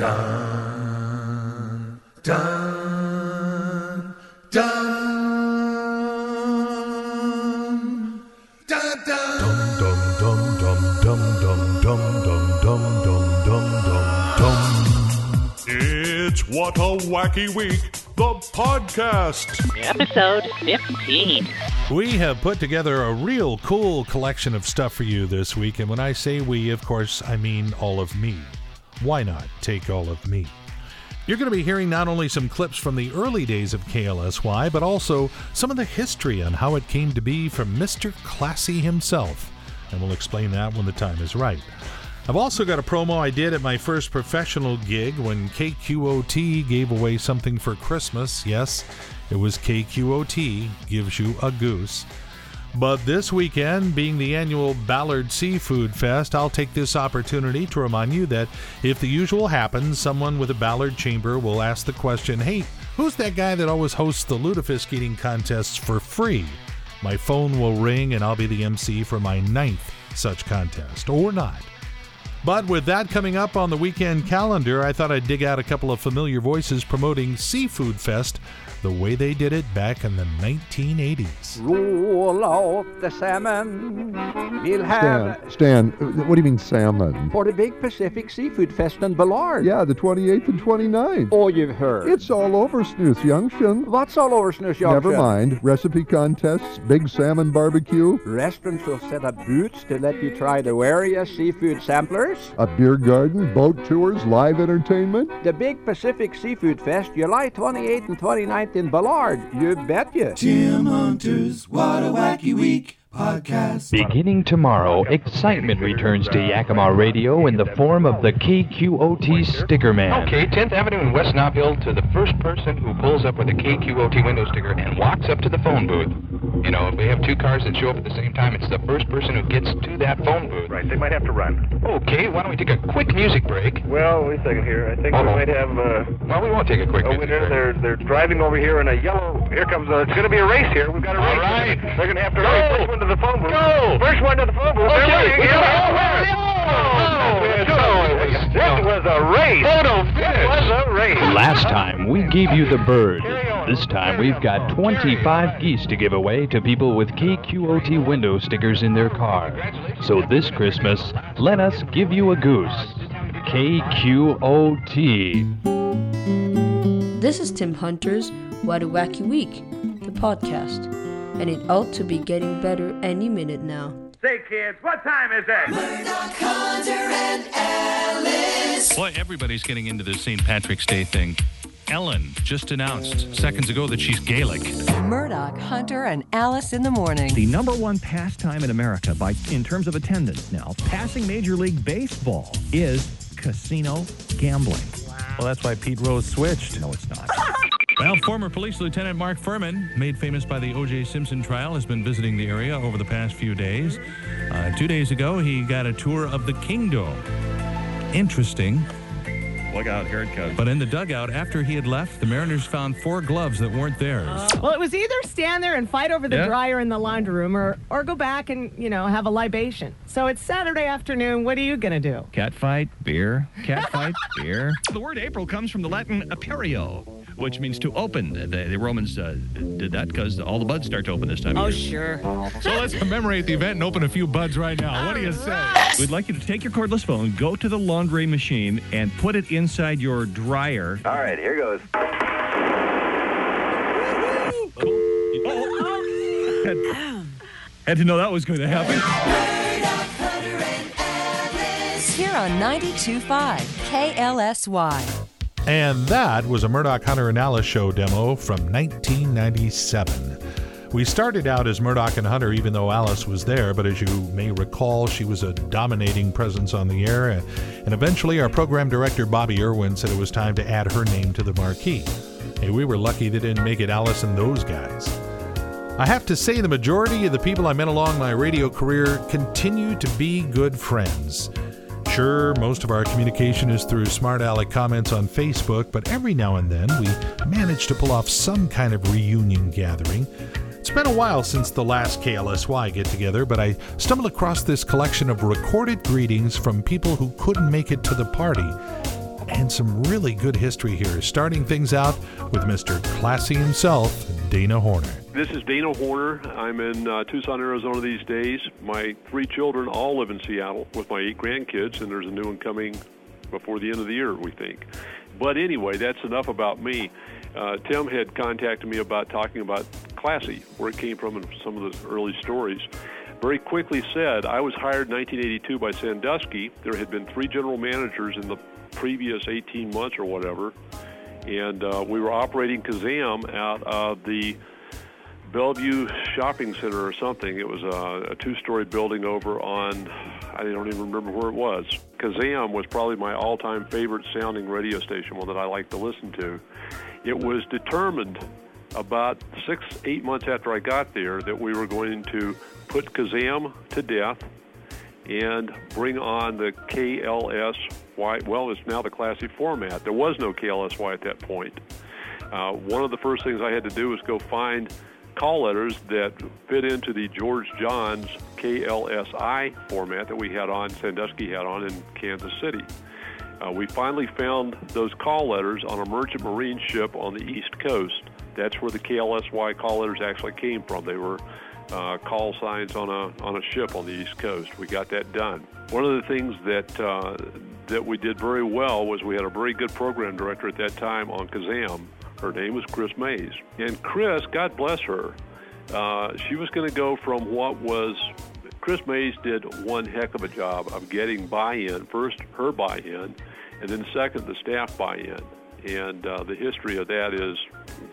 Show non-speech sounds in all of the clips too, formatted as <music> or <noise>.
Dun, dun, dun, dun, dun. Dum dum dum dum dum dum dum dum dum dum dum dum. It's What a Wacky Week, the podcast. Episode 15. We have put together a real cool collection of stuff for you this week, and when I say we, of course, I mean all of me. Why not take all of me? You're going to be hearing not only some clips from the early days of KLSY, but also some of the history on how it came to be from Mr. Classy himself. And we'll explain that when the time is right. I've also got a promo I did at my first professional gig when KQOT gave away something for Christmas. Yes, it was KQOT gives you a goose. But this weekend, being the annual Ballard Seafood Fest, I'll take this opportunity to remind you that if the usual happens, someone with a Ballard chamber will ask the question, Hey, who's that guy that always hosts the lutefisk eating contests for free? My phone will ring and I'll be the MC for my ninth such contest, or not. But with that coming up on the weekend calendar, I thought I'd dig out a couple of familiar voices promoting Seafood Fest the way they did it back in the 1980s. Roll out the salmon. We'll have Stan, Stan, uh, what do you mean salmon? for the big Pacific Seafood Fest in Ballard. Yeah, the 28th and 29th. Oh, you've heard. It's all over Snoose Junction. What's all over Snoose Junction? Never mind. Recipe contests, big salmon barbecue, Restaurants will set up booths to let you try the various seafood samplers. a beer garden, boat tours, live entertainment. The big Pacific Seafood Fest, July 28th and 29th in Ballard. You betcha. Tim Hunter's What a Wacky Week podcast. Beginning tomorrow, excitement returns to Yakima Radio in the form of the KQOT Sticker Man. Okay, 10th Avenue and West Nob Hill to the first person who pulls up with a KQOT window sticker and walks up to the phone booth. You know, if we have two cars that show up at the same time, it's the first person who gets to that phone booth. Right, they might have to run. Okay, why don't we take a quick music break? Well, wait a second here. I think Uh-oh. we might have. Uh, Well, we won't take a quick oh, music they're, break. they're they're driving over here in a yellow. Here comes. Uh, it's going to be a race here. We've got a All race. right. They're going to have to Go. race. First one to the phone booth. Go. First one to the phone booth. Okay. We got- Oh, Oh, it no, was- This was a race. Photo It finish. was a race. Last time, we gave you the bird. This time, we've got 25 geese to give away to people with KQOT window stickers in their car. So this Christmas, let us give you a goose. KQOT. This is Tim Hunter's What a Wacky Week, the podcast, and it ought to be getting better any minute now. Say, kids, what time is it? Murdoch, Hunter, and Ellis. Boy, everybody's getting into this St. Patrick's Day thing. Ellen just announced seconds ago that she's Gaelic. Murdoch, Hunter, and Alice in the morning. The number one pastime in America by in terms of attendance now, passing Major League Baseball, is casino gambling. Wow. Well, that's why Pete Rose switched. No, it's not. <laughs> Well, former police lieutenant Mark Fuhrman, made famous by the O.J. Simpson trial, has been visiting the area over the past few days. Uh, two days ago, he got a tour of the Kingdome. Interesting. Look out, here it comes. But in the dugout, after he had left, the Mariners found four gloves that weren't theirs. Well, it was either stand there and fight over the Yeah. dryer in the laundry room or, or go back and, you know, have a libation. So it's Saturday afternoon. What are you going to do? Cat fight, beer. Cat fight, <laughs> beer. The word April comes from the Latin aperio, which means to open. The, the Romans uh, did that because all the buds start to open this time of Oh, year. sure. So let's commemorate the event and open a few buds right now. What do you say? We'd like you to take your cordless phone, go to the laundry machine, and put it inside your dryer. All right, here goes. Had, had to know that was going to happen. Here on 92.5 KLSY. And that was a Murdoch Hunter and Alice show demo from 1997. We started out as Murdoch and Hunter, even though Alice was there, but as you may recall, she was a dominating presence on the air. And eventually, our program director, Bobby Irwin, said it was time to add her name to the marquee. Hey, we were lucky they didn't make it Alice and those guys. I have to say, the majority of the people I met along my radio career continue to be good friends. Sure, most of our communication is through smart aleck comments on Facebook, but every now and then we manage to pull off some kind of reunion gathering. It's been a while since the last KLSY get together, but I stumbled across this collection of recorded greetings from people who couldn't make it to the party. and some really good history here. Starting things out with Mr. Classy himself, Dana Horner. This is Dana Horner. I'm in uh, Tucson, Arizona these days. My three children all live in Seattle with my eight grandkids, and there's a new one coming before the end of the year, we think. But anyway, that's enough about me. Uh, Tim had contacted me about talking about Classy, where it came from in some of the early stories. Very quickly said, I was hired in 1982 by Sandusky. There had been three general managers in the previous 18 months or whatever, and uh, we were operating KZAM out of the Bellevue Shopping Center or something. It was a, a two-story building over on, I don't even remember where it was. KZAM was probably my all-time favorite sounding radio station, one that I like to listen to. It was determined about six, eight months after I got there that we were going to put KZAM to death and bring on the KLSY. Well, it's now the classy format. There was no KLSY at that point. Uh, one of the first things I had to do was go find call letters that fit into the George Johns KLSI format that we had on, Sandusky had on in Kansas City. Uh, we finally found those call letters on a merchant marine ship on the East Coast. That's where the KLSY call letters actually came from. They were uh, call signs on a on a ship on the East Coast. We got that done. One of the things that uh, that we did very well was we had a very good program director at that time on KZAM. Her name was Chris Mays, and Chris, God bless her, uh, she was going to go from what was Chris Mays did one heck of a job of getting buy-in. First, her buy-in, and then second, the staff buy-in. And uh, the history of that is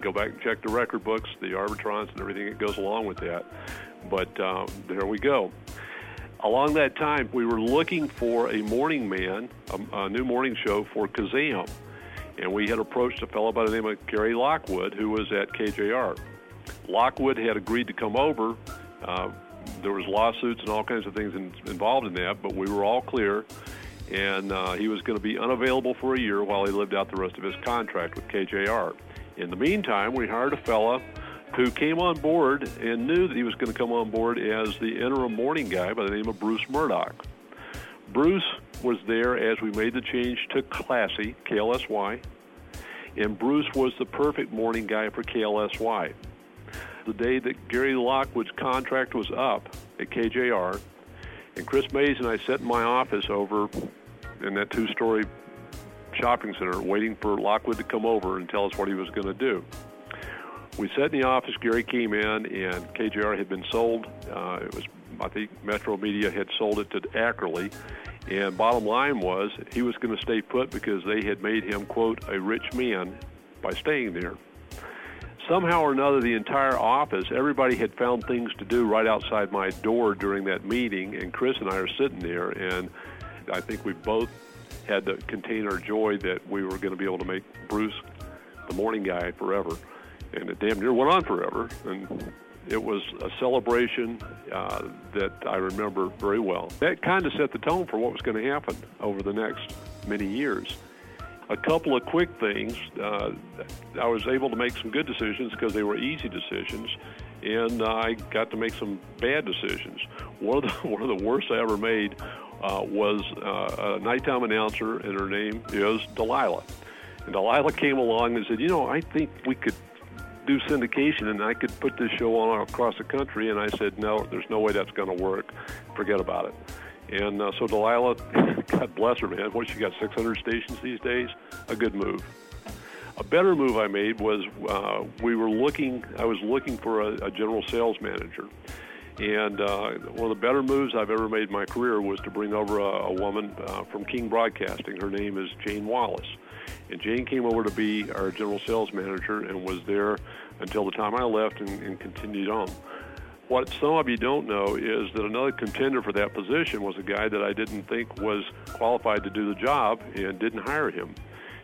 go back and check the record books, the arbitrons, and everything that goes along with that. But uh, there we go. Along that time, we were looking for a morning man, a, a new morning show for KZAM. And we had approached a fellow by the name of Gary Lockwood, who was at KJR. Lockwood had agreed to come over. Uh, there was lawsuits and all kinds of things in, involved in that, but we were all clear and uh, he was going to be unavailable for a year while he lived out the rest of his contract with KJR. In the meantime, we hired a fella who came on board and knew that he was going to come on board as the interim morning guy by the name of Bruce Murdoch. Bruce was there as we made the change to Classy, KLSY, and Bruce was the perfect morning guy for KLSY. The day that Gary Lockwood's contract was up at KJR, and Chris Mays and I sat in my office over in that two-story shopping center waiting for Lockwood to come over and tell us what he was going to do. We sat in the office. Gary came in, and KJR had been sold. Uh, it was, I think, Metromedia had sold it to Ackerley. And bottom line was, he was going to stay put because they had made him, quote, a rich man by staying there. Somehow or another, the entire office, everybody had found things to do right outside my door during that meeting, and Chris and I are sitting there, and I think we both had to contain our joy that we were going to be able to make Bruce the morning guy forever. And it damn near went on forever. And it was a celebration uh, that I remember very well. That kind of set the tone for what was going to happen over the next many years. A couple of quick things. Uh, I was able to make some good decisions because they were easy decisions, and I got to make some bad decisions. One of the <laughs> one of the worst I ever made uh, was uh, a nighttime announcer, and her name is Delilah. And Delilah came along and said, "You know, I think we could do syndication, and I could put this show on across the country." And I said, "No, there's no way that's going to work. Forget about it." And uh, so Delilah, <laughs> God bless her, man. What she got 600 stations these days? A good move. A better move I made was uh, we were looking. I was looking for a, a general sales manager, and uh, one of the better moves I've ever made in my career was to bring over a, a woman uh, from King Broadcasting. Her name is Jane Wallace. And Jane came over to be our general sales manager and was there until the time I left and, and continued on. What some of you don't know is that another contender for that position was a guy that I didn't think was qualified to do the job and didn't hire him.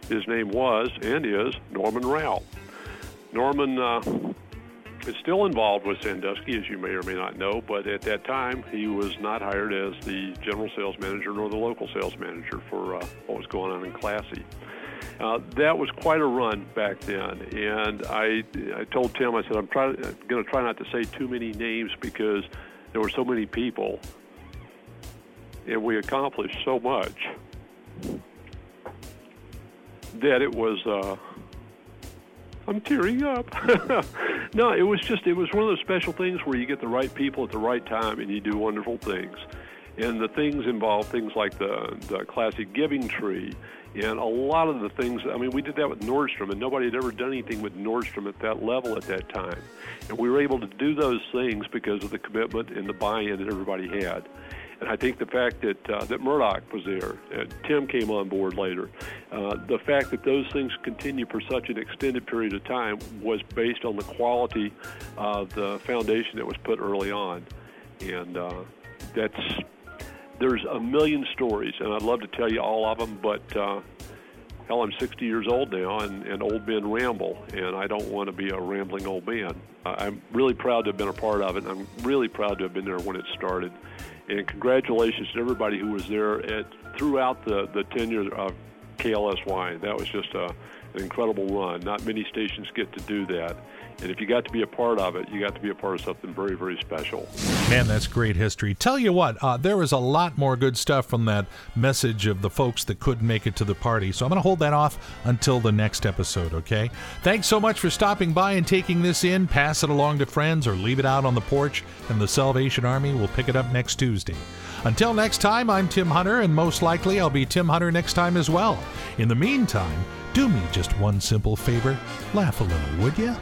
His name was and is Norman Rowell. Norman uh, is still involved with Sandusky, as you may or may not know, but at that time he was not hired as the general sales manager nor the local sales manager for uh, what was going on in Classy. Uh, that was quite a run back then, and I I told Tim I said I'm going to try not to say too many names because there were so many people, and we accomplished so much. that it was. Uh, I'm tearing up. <laughs> no, it was just it was one of those special things where you get the right people at the right time and you do wonderful things. And the things involve things like the the classic giving tree and a lot of the things, I mean, we did that with Nordstrom, and nobody had ever done anything with Nordstrom at that level at that time. And we were able to do those things because of the commitment and the buy-in that everybody had. And I think the fact that uh, that Murdoch was there, uh, Tim came on board later, uh, the fact that those things continue for such an extended period of time was based on the quality of the foundation that was put early on, and uh, that's there's a million stories, and I'd love to tell you all of them, but uh, hell, I'm 60 years old now, and, and old men ramble, and I don't want to be a rambling old man. I'm really proud to have been a part of it, and I'm really proud to have been there when it started. And congratulations to everybody who was there at, throughout the, the tenure of KLSY. That was just a, an incredible run. Not many stations get to do that. And if you got to be a part of it, you got to be a part of something very, very special. Man, that's great history. Tell you what, uh, there was a lot more good stuff from that message of the folks that couldn't make it to the party. So I'm going to hold that off until the next episode, okay? Thanks so much for stopping by and taking this in. Pass it along to friends or leave it out on the porch, and the Salvation Army will pick it up next Tuesday. Until next time, I'm Tim Hunter, and most likely I'll be Tim Hunter next time as well. In the meantime, do me just one simple favor laugh a little, would you?